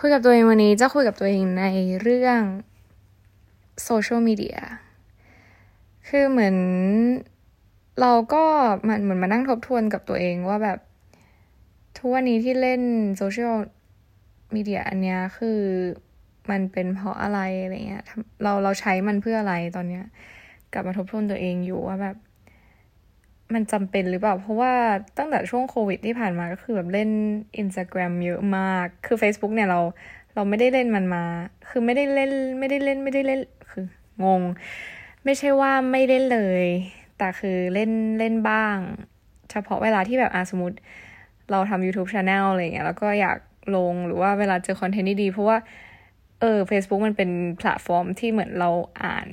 คุยกับตัวเองวันนี้จะคุยกับตัวเองในเรื่องโซเชียลมีเดีย คือเหมือนเราก็มันเหมือนมานั่งทบทวนกับตัวเองว่าแบบ ทุกวันนี้ที่เล่นโซเชียลมีเดียอันเนี้ยคือมันเป็นเพราะอะไรอะไรเงี้ยเราเราใช้มันเพื่ออะไรตอนเนี้ย กลับมาทบทวนตัวเองอยู่ว่าแบบ มันจำเป็นหรือเปล่า เพราะว่าตั้งแต่ช่วงโควิดที่ผ่านมาก็คือแบบเล่น Instagram เยอะมาก คือ Facebook เนี่ยเราเราไม่ได้เล่นมันมา คือไม่ได้เล่นไม่ได้เล่นไม่ได้เล่นคืองง ไม่ใช่ว่าไม่เล่นเลย แต่คือเล่นเล่นบ้าง เฉพาะเวลาที่แบบอาสมมติ เราทำ YouTube Channel อะไรเงี้ยแล้วก็อยากลงหรือว่าเวลาเจอคอนเทนต์ดีเพราะว่าเออ Facebook มันเป็นแพลตฟอร์มที่เหมือนเราอ่าน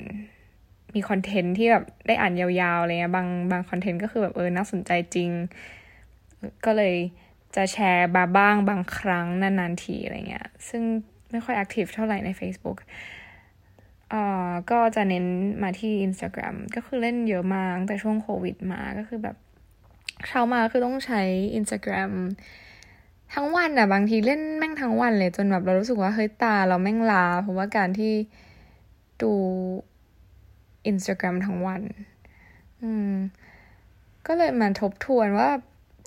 มีคอนเทนต์ที่แบบได้อ่านยาวๆอะไรเงี้ยบางบางคอนเทนต์ก็คือแบบเออน่าสนใจจริง ก็เลยจะแชร์บาบ้างบางครั้งนานๆทีอะไรเงี้ย ซึ่งไม่ค่อย active เท่าไหร่ใน Facebook อ่าก็จะเน้นมาที่ Instagram ก็คือเล่นเยอะมากแต่ช่วงโควิดมาก็คือแบบเช้ามาคือต้องใช้ Instagram ทั้งวันอะบางทีเล่นแม่งทั้งวันเลยจนแบบเรารู้สึกว่าเฮ้ยตาเราแม่งล้า เพราะว่าการที่ดู Instagram ทั้งวัน อืม ก็เลยมาทบทวนว่า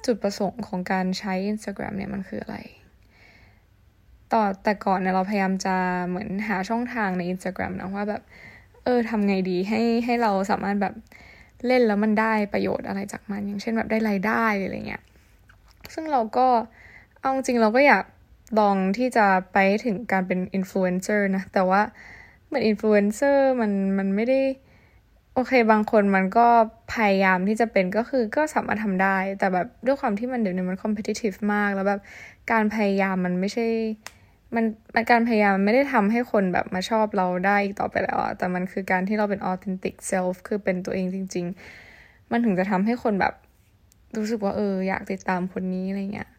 จุดประสงค์ของการใช้ Instagram เนี่ยมันคืออะไร ต่อแต่ก่อนเนี่ยเราพยายามจะเหมือนหาช่องทางใน Instagram นะว่าแบบ เออทำไงดีให้ให้เราสามารถแบบเล่นแล้วมันได้ประโยชน์อะไรจากมัน อย่างเช่นแบบได้รายได้อะไรเงี้ย ซึ่งเราก็เอาจริงเราก็อยากลองที่จะไปถึงการเป็นอินฟลูเอนเซอร์นะ แต่ว่าเหมือนอินฟลูเอนเซอร์มันมันไม่ได้ โอเค บางคนมันก็พยายามที่จะเป็นก็คือก็สามารถทำได้ แต่แบบด้วยความที่มันเดี๋ยวนี้มัน competitive มาก แล้วแบบการพยายามมันไม่ใช่ มันมันการพยายามไม่ได้ทำให้คนแบบมาชอบเราได้อีกต่อไปแล้วอะแต่มันคือการที่เราเป็น authentic self คือเป็นตัวเองจริง ๆ มันถึงจะทำให้คนแบบรู้สึกว่าเอออยากติดตามคนนี้อะไรเงี้ย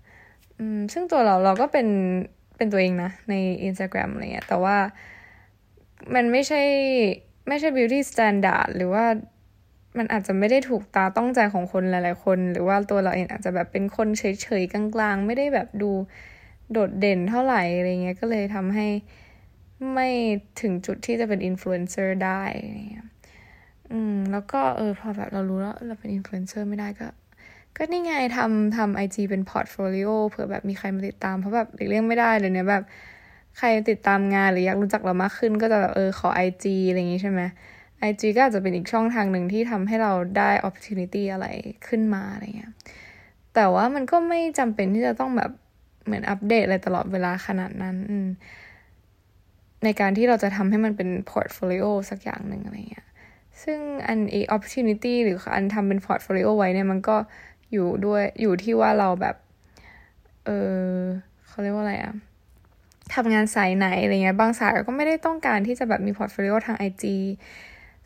อืมซึ่งตัวเราเราก็เป็นเป็นตัวเองนะใน Instagram อะไรเงี้ยแต่ว่ามันไม่ใช่ ไม่ใช่ beauty standard หรือว่ามันอาจจะไม่ได้ถูกตาต้องใจของคนหลาย ๆ คน หรือว่าตัวเราเองอาจจะแบบเป็นคนเฉย ๆ กลาง ๆ ไม่ได้แบบดูโดดเด่นเท่าไหร่อะไรเงี้ยก็เลยทำให้ไม่ถึงจุดที่จะเป็นอินฟลูเอนเซอร์ได้เนี่ยอืม แล้วก็เออพอแบบเรารู้แล้วเราเป็นอินฟลูเอนเซอร์ไม่ได้ก็ ก็นี่ไงทำทำไอจีเป็น portfolio เผื่อแบบมีใครมาติดตาม เพราะแบบเลี่ยงไม่ได้เลยเนี่ยแบบ ใครติดตามงานหรืออยากรู้จักเรามากขึ้น ก็จะแบบเออขอไอจีอะไรอย่างงี้ใช่ไหมไอจีก็อาจจะเป็นอีกช่องทางหนึ่งที่ทำให้เราได้ opportunity อะไรขึ้นมาอะไรเงี้ย แต่ว่ามันก็ไม่จำเป็นที่จะต้องแบบเหมือนอัปเดตอะไรตลอดเวลาขนาดนั้น ในการที่เราจะทำให้มันเป็น portfolio สักอย่างหนึ่งอะไรเงี้ย ซึ่งอันเอ opportunity หรืออันทำเป็น portfolio ไว้เนี่ยมันก็อยู่ด้วยอยู่ที่ว่าเราแบบ เออเขาเรียกว่าอะไรอะ ทำงานสายไหนอะไรเงี้ยบางสายก็ไม่ได้ต้องการที่จะแบบมี portfolio ทาง IG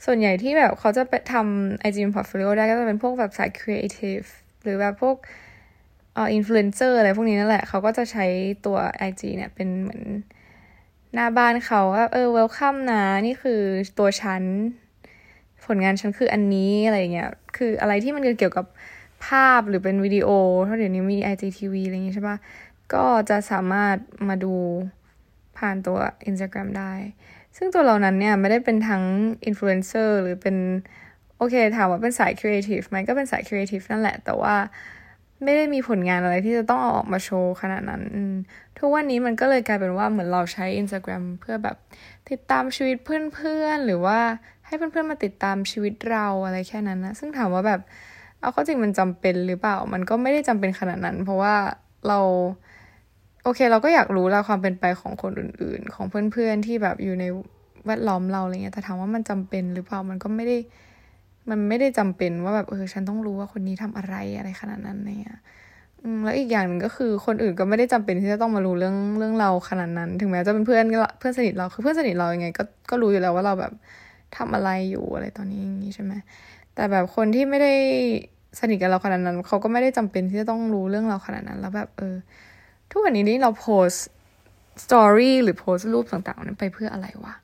ส่วนใหญ่ที่แบบเขาจะไปทำ IG เป็นพอร์ตโฟลิโอได้ก็จะเป็นพวกแบบสายครีเอทีฟหรือแบบพวกเอ่ออินฟลูเอนเซอร์อะไรพวกนี้นั่นแหละ เขาก็จะใช้ตัว IG เนี่ยเป็นเหมือนหน้าบ้านเขาว่าเออ welcome นะ นี่คือตัวฉัน ผลงานฉันคืออันนี้อะไรเงี้ยคืออะไรที่มันเกี่ยวกับภาพหรือเป็นวิดีโอเพราะเดี๋ยวนี้มี IGTV อะไรอย่างงี้ยใช่ปะ ก็จะสามารถมาดูผ่านตัว Instagram ได้ ซึ่งตัวเรานั้นเนี่ยไม่ได้เป็นทั้งอินฟลูเอนเซอร์หรือเป็น โอเคถามว่าเป็นสายครีเอทีฟไหมก็เป็นสายครีเอทีฟนั่นแหละ แต่ว่าไม่ได้มีผลงานอะไรที่จะต้องเอาออกมาโชว์ขนาดนั้น ทุกวันนี้มันก็เลยกลายเป็นว่าเหมือนเราใช้ Instagram เพื่อแบบติดตามชีวิตเพื่อนๆ หรือว่าให้เพื่อนๆ มาติดตามชีวิตเราอะไรแค่นั้นนะ ซึ่งถามว่าแบบ เอาข้อจริงมันจำเป็นหรือเปล่า มันก็ไม่ได้จำเป็นขนาดนั้น เพราะว่า เราโอเค เราก็อยากรู้แล้วความเป็นไปของคนอื่น ๆ ของเพื่อนๆที่แบบอยู่ในแวดล้อมเราอะไรเงี้ยแต่ถามว่ามันจำเป็นหรือเปล่ามันก็ไม่ได้มันไม่ได้จำเป็นว่าแบบเออฉันต้องรู้ว่าคนนี้ทำอะไรอะไรขนาดนั้นเนี่ยแล้วอีกอย่างหนึ่งก็คือคนอื่นก็ไม่ได้จำเป็นที่จะต้องมารู้เรื่องเรื่องเราขนาดนั้น ถึงแม้จะเป็นเพื่อนเพื่อนสนิทเราคือเพื่อนสนิทเรายังไง ก็ก็รู้อยู่แล้วว่าเราแบบทำอะไรอยู่อะไรตอนนี้อย่างนี้ใช่ไหมแต่แบบคนที่ไม่ได้ สนิทกับเราขนาดนั้นเขาก็ไม่ได้จำเป็นที่จะต้องรู้เรื่องเราขนาดนั้น แล้วแบบเออ ทุกวันนี้นี่เราโพสสตอรี่หรือโพสรูปต่างๆนั้นไปเพื่ออะไรวะ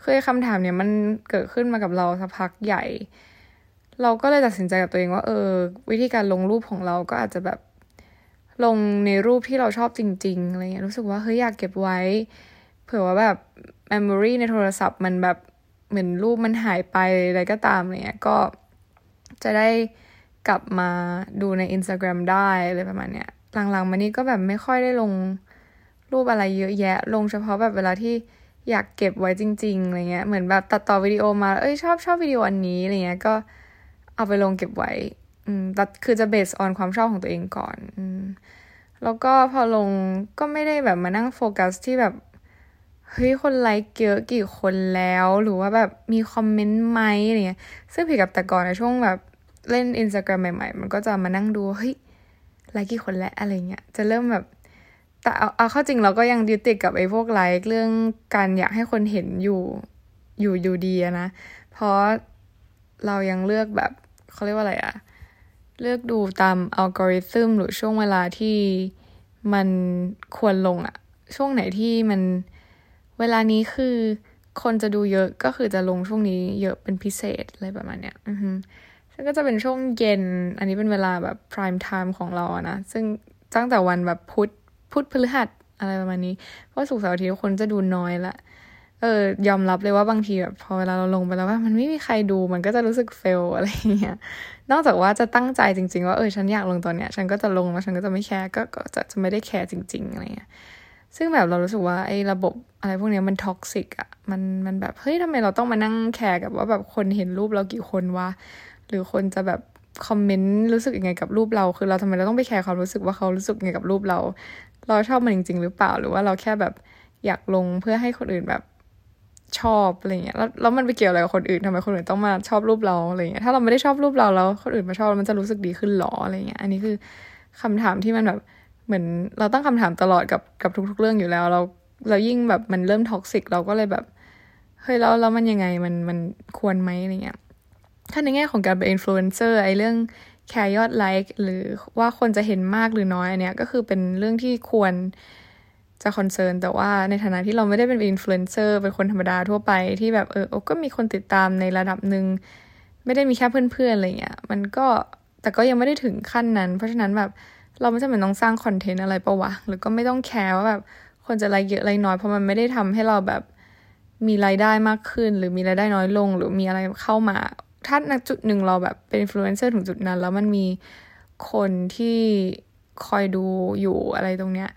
เคยคำถามเนี่ยมันเกิดขึ้นมากับเราสักพักใหญ่ เราก็เลยตัดสินใจกับตัวเองว่า เออ วิธีการลงรูปของเราก็อาจจะแบบลงในรูปที่เราชอบจริง ๆอะไรเงี้ยรู้สึกว่าเฮ้ยอยากเก็บไว้ เผื่อว่าแบบ memory ในโทรศัพท์มันแบบเหมือนรูปมันหายไปอะไรก็ตามเนี่ยก็จะได้ กลับมาดูใน Instagram ได้อะไรประมาณเนี้ยหลังๆมานี้ก็แบบไม่ค่อยได้ลงรูปอะไรเยอะแยะ ลงเฉพาะแบบเวลาที่อยากเก็บไว้จริงๆอะไรเงี้ยเหมือนแบบตัดต่อวิดีโอมาเอ้ยชอบชอบวิดีโออันนี้อะไรเงี้ยก็เอาไปลงเก็บไว้อืมแต่คือจะเบสออนความชอบของตัวเองก่อนอืมแล้วก็พอลงก็ไม่ได้แบบมานั่งโฟกัสที่แบบเฮ้ยคนไลค์เยอะกี่คนแล้ว หรือว่าแบบมีคอมเมนต์ไหมอะไรเงี้ยซึ่งผิดกับแต่ก่อนในช่วงแบบ เล่น Instagram ใหม่ๆ มันก็จะมานั่งดูเฮ้ยไลค์กี่คนแล้วอะไรเงี้ยจะเริ่มแบบแต่เอาเอาเข้าจริงเราก็ยังยึดติดกับไอ้พวกไลค์เรื่องการอยากให้คนเห็นอยู่อยู่อยู่ดีนะ เพราะเรายังเลือกแบบเขาเรียกว่าอะไรอะเลือกดูตามอัลกอริทึมหรือช่วงเวลาที่มันควรลงอะช่วงไหนที่มันเวลานี้คือคนจะดูเยอะก็คือจะลงช่วงนี้เยอะเป็นพิเศษอะไรประมาณเนี้ย อือ ซึ่งก็จะเป็นช่วงเย็น อันนี้เป็นเวลาแบบ prime time ของเราอะนะ ซึ่งตั้งแต่วันแบบพุธพุธพฤหัสอะไรประมาณนี้ เพราะศุกร์เสาร์อาทิตย์คนจะดูน้อยละ เออ ยอมรับเลยว่าบางทีแบบพอเวลาเราลงไปแล้วว่ามันไม่มีใครดูมันก็จะรู้สึก fail อะไรเงี้ย นอกจากว่าจะตั้งใจจริง ๆ ว่าเออฉันอยากลงตอนเนี้ย ฉันก็จะลงแล้วฉันก็จะไม่แคร์ก็จะจะไม่ได้แคร์จริง ๆอะไรเงี้ยซึ่งแบบเรารู้สึกว่าไอ้ระบบอะไรพวกนี้มัน toxic อะมันมันแบบเฮ้ยทำไมเราต้องมานั่งแคร์กับว่าแบบคนเห็นรูปเรากี่คนวะ หรือคนจะแบบคอมเมนต์รู้สึกยังไงกับรูปเรา คือเราทำไมเราต้องไปแคร์ความรู้สึกว่าเขารู้สึกยังไงกับรูปเรา เราชอบมันจริง ๆ หรือเปล่า หรือว่าเราแค่แบบอยากลงเพื่อให้คนอื่นแบบชอบอะไรเงี้ย แล้วแล้วมันไปเกี่ยวอะไรกับคนอื่นทำไมคนอื่นต้องมาชอบรูปเราอะไรเงี้ย ถ้าเราไม่ได้ชอบรูปเราแล้วคนอื่นมาชอบมันจะรู้สึกดีขึ้นหรออะไรเงี้ย อันนี้คือคำถามที่มันแบบเหมือนเราตั้งคำถามตลอดกับกับทุก ๆ เรื่องอยู่แล้ว เราเรายิ่งแบบมันเริ่ม toxic เราก็เลยแบบเฮ้ยแล้วแล้วมันยังไงมันมันควรไหมอะไรเงี้ย ถ้าในแง่ของการเป็นอินฟลูเอนเซอร์ไอเรื่องแคร์ยอดไลค์หรือว่าคนจะเห็นมากหรือน้อยอันเนี้ยก็คือเป็นเรื่องที่ควรจะ concern แต่ว่าในฐานะที่เราไม่ได้เป็นอินฟลูเอนเซอร์เป็นคนธรรมดาทั่วไปที่แบบเออก็มีคนติดตามในระดับหนึ่งไม่ได้มีแค่เพื่อนๆอะไรเงี้ยมันก็แต่ก็ยังไม่ได้ถึงขั้นนั้น เพราะฉะนั้นแบบเราไม่จำเป็นต้องสร้างคอนเทนต์อะไรปะวะหรือก็ไม่ต้องแคร์ว่าแบบคนจะไลค์เยอะไลค์น้อยเพราะมันไม่ได้ทำให้เราแบบมีรายได้มากขึ้น หรือมีรายได้น้อยลง หรือมีอะไรเข้ามา ถ้าณจุดหนึ่งเราแบบเป็นอินฟลูเอนเซอร์ถึงจุดนั้น แล้วมันมีคนที่คอยดูอยู่อะไรตรงเนี้ย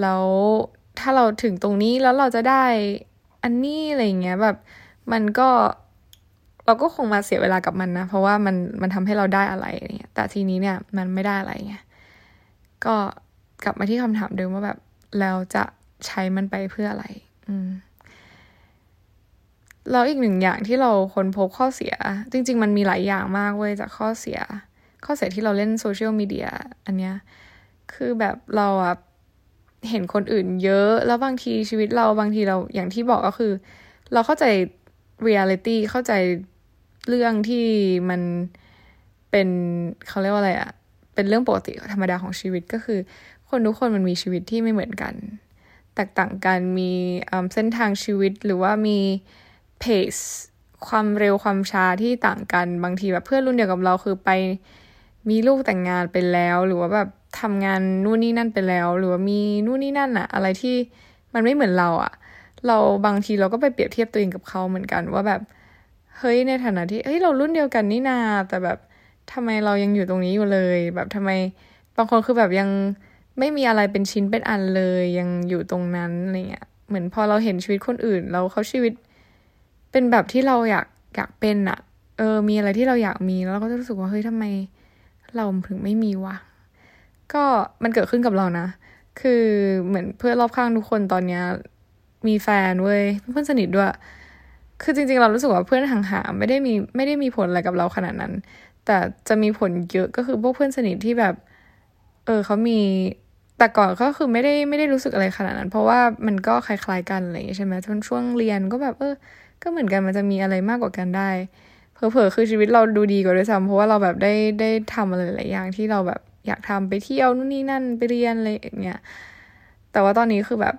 แล้วถ้าเราถึงตรงนี้แล้วเราจะได้อันนี้อะไรเงี้ยแบบมันก็เราก็คงมาเสียเวลากับมันนะ เพราะว่ามันมันทำให้เราได้อะไรเงี้ยแต่ทีนี้เนี่ยมันไม่ได้อะไรเงี้ยก็กลับมาที่คำถามเดิมว่าแบบเราจะใช้มันไปเพื่ออะไร อืม แล้วอีกหนึ่งอย่างที่เราค้นพบข้อเสีย จริง ๆ มันมีหลายอย่างมากเว้ยจากข้อเสีย ข้อเสียที่เราเล่นโซเชียลมีเดียอันเนี้ยคือแบบเราอะเห็นคนอื่นเยอะ แล้วบางทีชีวิตเราบางทีเราอย่างที่บอกก็คือ เราเข้าใจเรียลิตี้เข้าใจเรื่องที่มันเป็นเขาเรียกว่าอะไรอะเป็นเรื่องปกติธรรมดาของชีวิตก็คือ คนทุกคนมันมีชีวิตที่ไม่เหมือนกัน แตกต่างกันมีเส้นทางชีวิตหรือว่ามี เพสความเร็วความช้าที่ต่างกันบางทีแบบเพื่อนรุ่นเดียวกับเราคือไปมีลูกแต่งงานไปแล้ว หรือว่าแบบทำงานนู่นนี่นั่นไปแล้ว หรือว่ามีนู่นนี่นั่นอะอะไรที่มันไม่เหมือนเราอะเราบางทีเราก็ไปเปรียบเทียบตัวเองกับเขาเหมือนกัน ว่าแบบเฮ้ยในฐานะที่เฮ้ยเรารุ่นเดียวกันนี่นา แต่แบบทำไมเรายังอยู่ตรงนี้อยู่เลย แบบทำไมบางคนคือแบบยังไม่มีอะไรเป็นชิ้นเป็นอันเลยยังอยู่ตรงนั้นอะไรเงี้ยเหมือนพอเราเห็นชีวิตคนอื่น เราเขาชีวิต เป็นแบบที่เราอยากอยากเป็นอะเออ มีอะไรที่เราอยากมีแล้วเราก็จะรู้สึกว่าเฮ้ยทำไมเราถึงไม่มีวะก็มันเกิดขึ้นกับเรานะ คือเหมือนเพื่อนรอบข้างทุกคนตอนเนี้ยมีแฟนเว้ยเพื่อนสนิทด้วย คือจริงๆเรารู้สึกว่าเพื่อนห่างๆไม่ได้มีไม่ได้มีผลอะไรกับเราขนาดนั้น แต่จะมีผลเยอะก็คือพวกเพื่อนสนิทที่แบบ เออเขามีแต่ก่อนก็คือไม่ได้ไม่ได้รู้สึกอะไรขนาดนั้น เพราะว่ามันก็คล้ายๆกันอะไรอย่างเงี้ยใช่ไหมช่วงเรียนก็แบบเออ ก็เหมือนกันมันจะมีอะไรมากกว่ากันได้เพอเพอคือชีวิตเราดูดีกว่าด้วยซ้ำเพราะว่าเราแบบได้ได้ทำอะไรหลายอย่างที่เราแบบอยากทำไปเที่ยวนู่นนี่นั่นไปเรียนอะไรอย่างเงี้ยแต่ว่าตอนนี้คือแบบ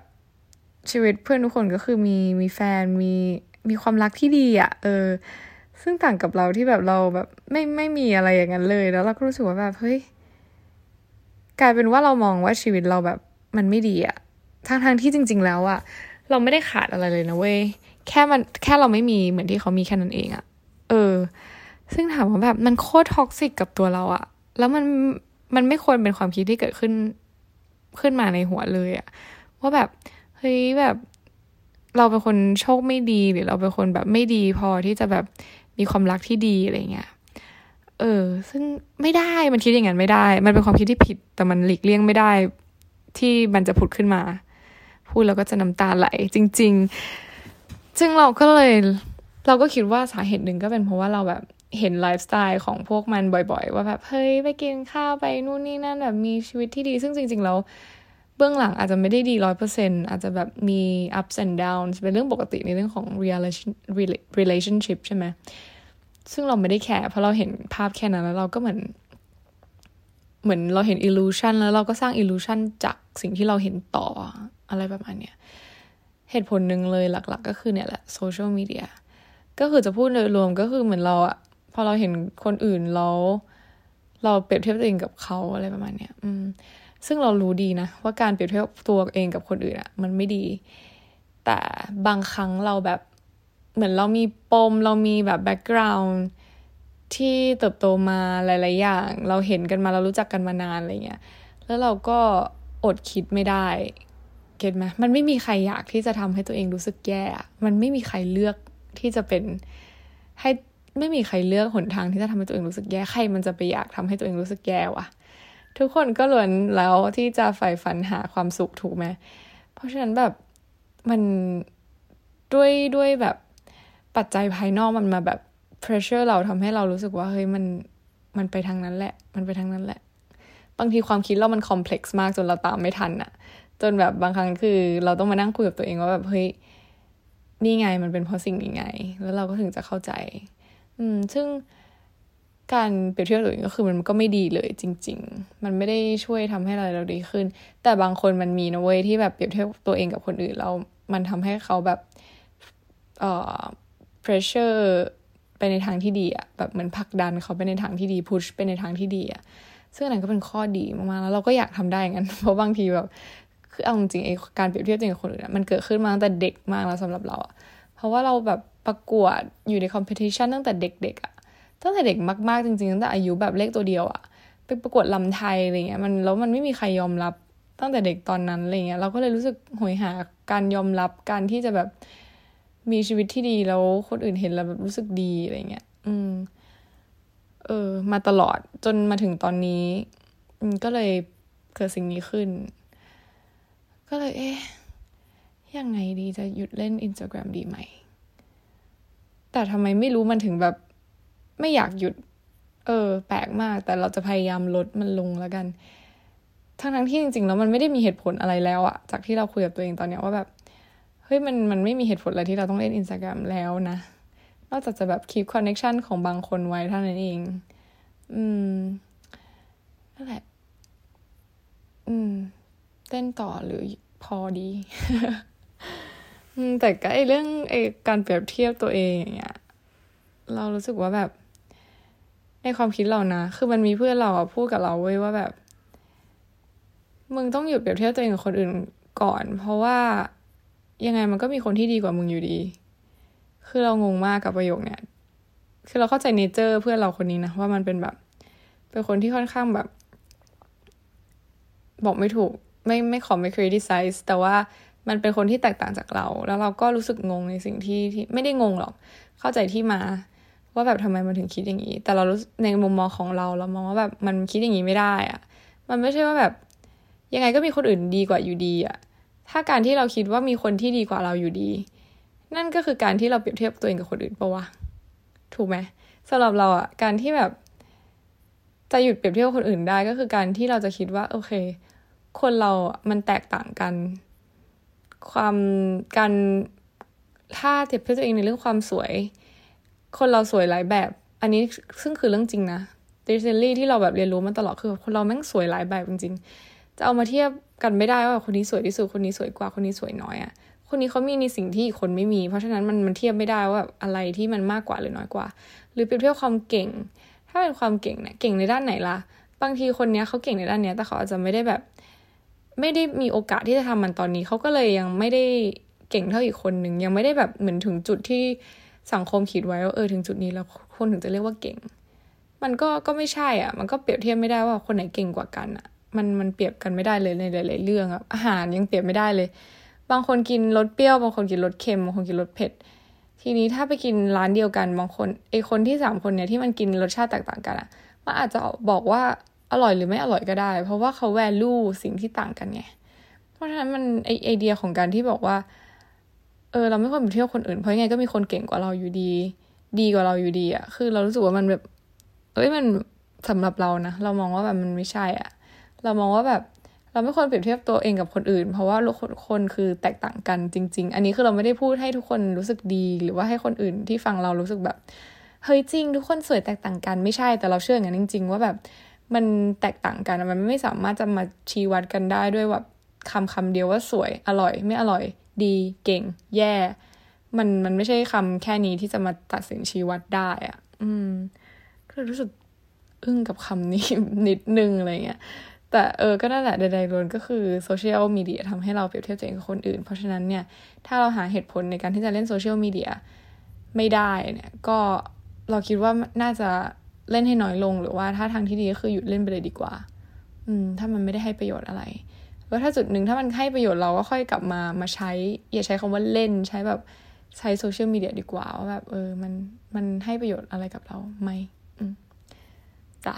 ชีวิตเพื่อนทุกคนก็คือมีมีแฟนมีมีความรักที่ดีอะ่ะ เออ ซึ่งต่างกับเราที่แบบเราแบบไม่ไม่มีอะไรอย่างนั้นเลย แล้วเราก็รู้สึกว่าแบบเฮ้ยกลายเป็นว่าเรามองว่าชีวิตเราแบบมันไม่ดีอะทั้งทางที่จริง ๆ แล้วอะ เราไม่ได้ขาดอะไรเลยนะเว้ย แค่มันแค่เราไม่มีเหมือนที่เขามีแค่นั้นเองอะเออ ซึ่งถามว่าแบบมันโคตร toxic กับตัวเราอะแล้วมันมันไม่ควรเป็นความคิดที่เกิดขึ้นขึ้นมาในหัวเลยอะว่าแบบเฮ้ยแบบเราเป็นคนโชคไม่ดีหรือเราเป็นคนแบบไม่ดีพอที่จะแบบมีความรักที่ดีอะไรเงี้ย เออ ซึ่งไม่ได้ มันคิดอย่างนั้นไม่ได้ มันเป็นความคิดที่ผิด แต่มันหลีกเลี่ยงไม่ได้ ที่มันจะผุดขึ้นมา พูดแล้วก็จะน้ำตาไหล จริง ๆ ซึ่งเราก็เลยเราก็คิดว่าสาเหตุหนึ่งก็เป็นเพราะว่าเราแบบเห็นไลฟ์สไตล์ของพวกมันบ่อย ๆ ว่าแบบเฮ้ยไปกินข้าวไปนู่นนี่นั่นแบบมีชีวิตที่ดี ซึ่งจริงๆแล้วเบื้องหลังอาจจะไม่ได้ดีร้อยเปอร์เซ็นอาจจะแบบมี ups and downs เป็นเรื่องปกติในเรื่องของ relationship ใช่ไหมซึ่งเราไม่ได้แคร์เพราะเราเห็นภาพแค่นั้นแล้วเราก็เหมือน เหมือนเราเห็น illusion แล้วเราก็สร้าง illusion จากสิ่งที่เราเห็นต่ออะไรประมาณเนี้ย เหตุผลหนึ่งเลยหลัก ๆ ก็คือเนี่ยแหละ social media ก็คือจะพูดโดยรวมก็คือเหมือนเราอะพอเราเห็นคนอื่นเราเราเปรียบเทียบตัวเองกับเขาอะไรประมาณเนี้ยอืม ซึ่งเรารู้ดีนะ ว่าการเปรียบเทียบตัวเองกับคนอื่นอะมันไม่ดี แต่บางครั้งเราแบบเหมือนเรามีปม เรามีแบบแบ็กกราวน์ที่เติบโตมาหลาย ๆ อย่าง เราเห็นกันมาเรารู้จักกันมานานอะไรเงี้ยแล้วเราก็อดคิดไม่ได้ เก็ตไหมมันไม่มีใครอยากที่จะทำให้ตัวเองรู้สึกแย่ มันไม่มีใครเลือกที่จะเป็นให้ไม่มีใครเลือกหนทางที่จะทำให้ตัวเองรู้สึกแย่ ใครมันจะไปอยากทำให้ตัวเองรู้สึกแย่วะทุกคนก็ล้วนแล้วที่จะใฝ่ฝันหาความสุขถูกไหม เพราะฉะนั้นแบบมันด้วยด้วยแบบปัจจัยภายนอกมันมาแบบ pressure เราทำให้เรารู้สึกว่าเฮ้ยมันมันไปทางนั้นแหละ มันไปทางนั้นแหละ บางทีความคิดเรามันคอมเพล็กซ์มากจนเราตามไม่ทันอะ จนแบบบางครั้งคือ เราต้องมานั่งคุยกับตัวเองว่าแบบเฮ้ยนี่ไงมันเป็นเพราะสิ่งนี้ไง แล้วเราก็ถึงจะเข้าใจ อืม ซึ่งการเปรียบเทียบตัวเองก็คือมันก็ไม่ดีเลยจริง ๆ มันไม่ได้ช่วยทำให้เราเราดีขึ้น แต่บางคนมันมีนะเว้ยที่แบบเปรียบเทียบตัวเองกับคนอื่นแล้วมันทำให้เขาแบบเอ่อ pressure ไปในทางที่ดีอะแบบเหมือนผลักดันเขาไปในทางที่ดี push ไปในทางที่ดีอะซึ่งอันนั้นก็เป็นข้อดีมากๆแล้วเราก็อยากทำได้งั้น เพราะบางทีแบบ คือเอาจริงๆไอ้การเปรียบเทียบตัวเองกับคนอื่นมันเกิดขึ้นมาตั้งแต่เด็กมากแล้วสำหรับเราอะเพราะว่าเราแบบประกวดอยู่ในคอมเพติชันตั้งแต่เด็กๆอะตั้งแต่เด็กมากๆจริงๆตั้งแต่อายุแบบเลขตัวเดียวอะไปประกวดลำไทยอะไรเงี้ยมันแล้วมันไม่มีใครยอมรับตั้งแต่เด็กตอนนั้นอะไรเงี้ยเราก็เลยรู้สึกหอยหาการยอมรับการที่จะแบบมีชีวิตที่ดีแล้วคนอื่นเห็นแล้วแบบรู้สึกดีอะไรเงี้ย อืม เออ มาตลอดจนมาถึงตอนนี้ก็เลยเกิดสิ่งนี้ขึ้น ก็เลยเอ๊ะยังไงดีจะหยุดเล่น Instagram ดีไหม แต่ทำไมไม่รู้มันถึงแบบ ไม่อยากหยุด เออ แปลกมาก แต่เราจะพยายามลดมันลงแล้วกัน ทั้งทั้งที่จริงๆ แล้วมันไม่ได้มีเหตุผลอะไรแล้วอะจากที่เราคุยกับตัวเองตอนเนี้ยว่าแบบ เฮ้ยมันมันไม่มีเหตุผลอะไรที่เราต้องเล่นอินสตาแกรมแล้วนะ นอกจากจะแบบคีบคอนเน็ชันของบางคนไว้เท่านั้นเอง อืมนั่นแหละ อืมเต้นต่อหรือ พอดีแต่ก็ไอเรื่องไอการเปรียบเทียบตัวเองอย่างเงี้ย เรารู้สึกว่าแบบ ในความคิดเรานะ คือมันมีเพื่อนเราอะพูดกับเราเว้ยว่าแบบ มึงต้องหยุดเปรียบเทียบตัวเองกับคนอื่นก่อน เพราะว่ายังไงมันก็มีคนที่ดีกว่ามึงอยู่ดี คือเรางงมากกับประโยคเนี้ยคือเราเข้าใจเนเจอร์เพื่อนเราคนนี้นะว่ามันเป็นแบบ เป็นคนที่ค่อนข้างแบบ บอกไม่ถูก ไม่ไม่ขอไม่ criticize แต่ว่ามันเป็นคนที่แตกต่างจากเรา แล้วเราก็รู้สึกงงในสิ่งที่ที่ไม่ได้งงหรอก เข้าใจที่มา ว่าแบบทำไมมันถึงคิดอย่างนี้ แต่เรารู้ในมุมมองของเราเรามองว่าแบบมันคิดอย่างนี้ไม่ได้อะมันไม่ใช่ว่าแบบ ยังไงก็มีคนอื่นดีกว่าอยู่ดีอะถ้าการที่เราคิดว่ามีคนที่ดีกว่าเราอยู่ดี นั่นก็คือการที่เราเปรียบเทียบตัวเองกับคนอื่นปะวะถูกไหมสำหรับเราอะการที่แบบจะหยุดเปรียบเทียบคนอื่นได้ก็คือการที่เราจะคิดว่า โอเค คนเรามันแตกต่างกัน ความการถ้าเทียบเทียบตัวเองในเรื่องความสวย คนเราสวยหลายแบบ อันนี้ซึ่งคือเรื่องจริงนะดิสเี่ที่เราแบบเรียนรู้มาตลอดคือคนเราแม่งสวยหลายแบบจริงๆ จะเอามาเทียบกันไม่ได้ว่าคนนี้สวยที่สุดคนนี้สวยกว่าคนนี้สวยน้อยอะ่ะคนนี้เขามีในสิ่งที่คนไม่มี เพราะฉะนั้นมันมันเทียบไม่ได้ว่าอะไรที่มันมากกว่าหรือน้อยกว่า หรือเปรียบเทียบความเก่ง ถ้าเป็นความเก่งเนี่ยเก่งในด้านไหนล่ะบางทีคนเนี้ยเขาเก่งในด้านเนี้ยแต่เขาอาจจะไม่ได้แบบ ไม่ได้มีโอกาสที่จะทำมันตอนนี้เขาก็เลยยังไม่ได้เก่งเท่าอีกคนหนึ่งยังไม่ได้แบบเหมือนถึงจุดที่สังคมคิดไว้ว่าเออถึงจุดนี้แล้วคนถึงจะเรียกว่าเก่ง มันก็ก็ไม่ใช่อะ มันก็เปรียบเทียบไม่ได้ว่าคนไหนเก่งกว่ากันอะ มันมันเปรียบกันไม่ได้เลยในหลาย ๆ เรื่องอะอาหารยังเปรียบไม่ได้เลย บางคนกินรสเปรี้ยวบางคนกินรสเค็มบางคนกินรสเผ็ดทีนี้ถ้าไปกินร้านเดียวกันบางคนไอคนที่สามคนเนี่ยที่มันกินรสชาติแตกต่างกันอะมันอาจจะบอกว่า อร่อยหรือไม่อร่อยก็ได้ เพราะว่าเขาแวลูสิ่งที่ต่างกันไง เพราะฉะนั้นมันไอไอเดียของการที่บอกว่า เออเราไม่ควรไปเที่ยวคนอื่น เพราะยังไงก็มีคนเก่งกว่าเราอยู่ดี ดีกว่าเราอยู่ดีอะคือเรารู้สึกว่ามันแบบ เอ้ยมันสำหรับเรานะเรามองว่าแบบมันไม่ใช่อะเรามองว่าแบบเราไม่ควรเปรียบเทียบตัวเองกับคนอื่น เพราะว่าคนคนคือแตกต่างกันจริง ๆ อันนี้คือเราไม่ได้พูดให้ทุกคนรู้สึกดี หรือว่าให้คนอื่นที่ฟังเรารู้สึกแบบเฮ้ยจริง ทุกคนสวยแตกต่างกันไม่ใช่แต่เราเชื่ออย่างนั้นจริง ๆ ว่าแบบ มันแตกต่างกันมันไม่สามารถจะมาชี้วัดกันได้ด้วยแบบคำคำเดียวว่าสวยอร่อย ไม่อร่อย ดีเก่ง แย่ มันมันไม่ใช่คำแค่นี้ที่จะมาตัดสินชี้วัดได้อะอืม ก็รู้สึกอึ้งกับคำนี้นิดนึงอะไรเงี้ยแต่เออก็นั่นแหละใดๆล้วนก็คือโซเชียลมีเดียทำให้เราเปรียบเทียบตัวเองกับคนอื่น เพราะฉะนั้นเนี่ย ถ้าเราหาเหตุผลในการที่จะเล่นโซเชียลมีเดียไม่ได้เนี่ย ก็เราคิดว่าน่าจะ เล่นให้น้อยลง หรือว่าถ้าทางที่ดีก็คือหยุดเล่นไปเลยดีกว่า อืม ถ้ามันไม่ได้ให้ประโยชน์อะไรแล้วถ้าจุดหนึ่งถ้ามันให้ประโยชน์เราก็ค่อยกลับมามาใช้ อย่าใช้คำว่าเล่นใช้แบบใช้โซเชียลมีเดียดีกว่าว่าแบบเออมันมันให้ประโยชน์อะไรกับเราไหมอืมจ้ะ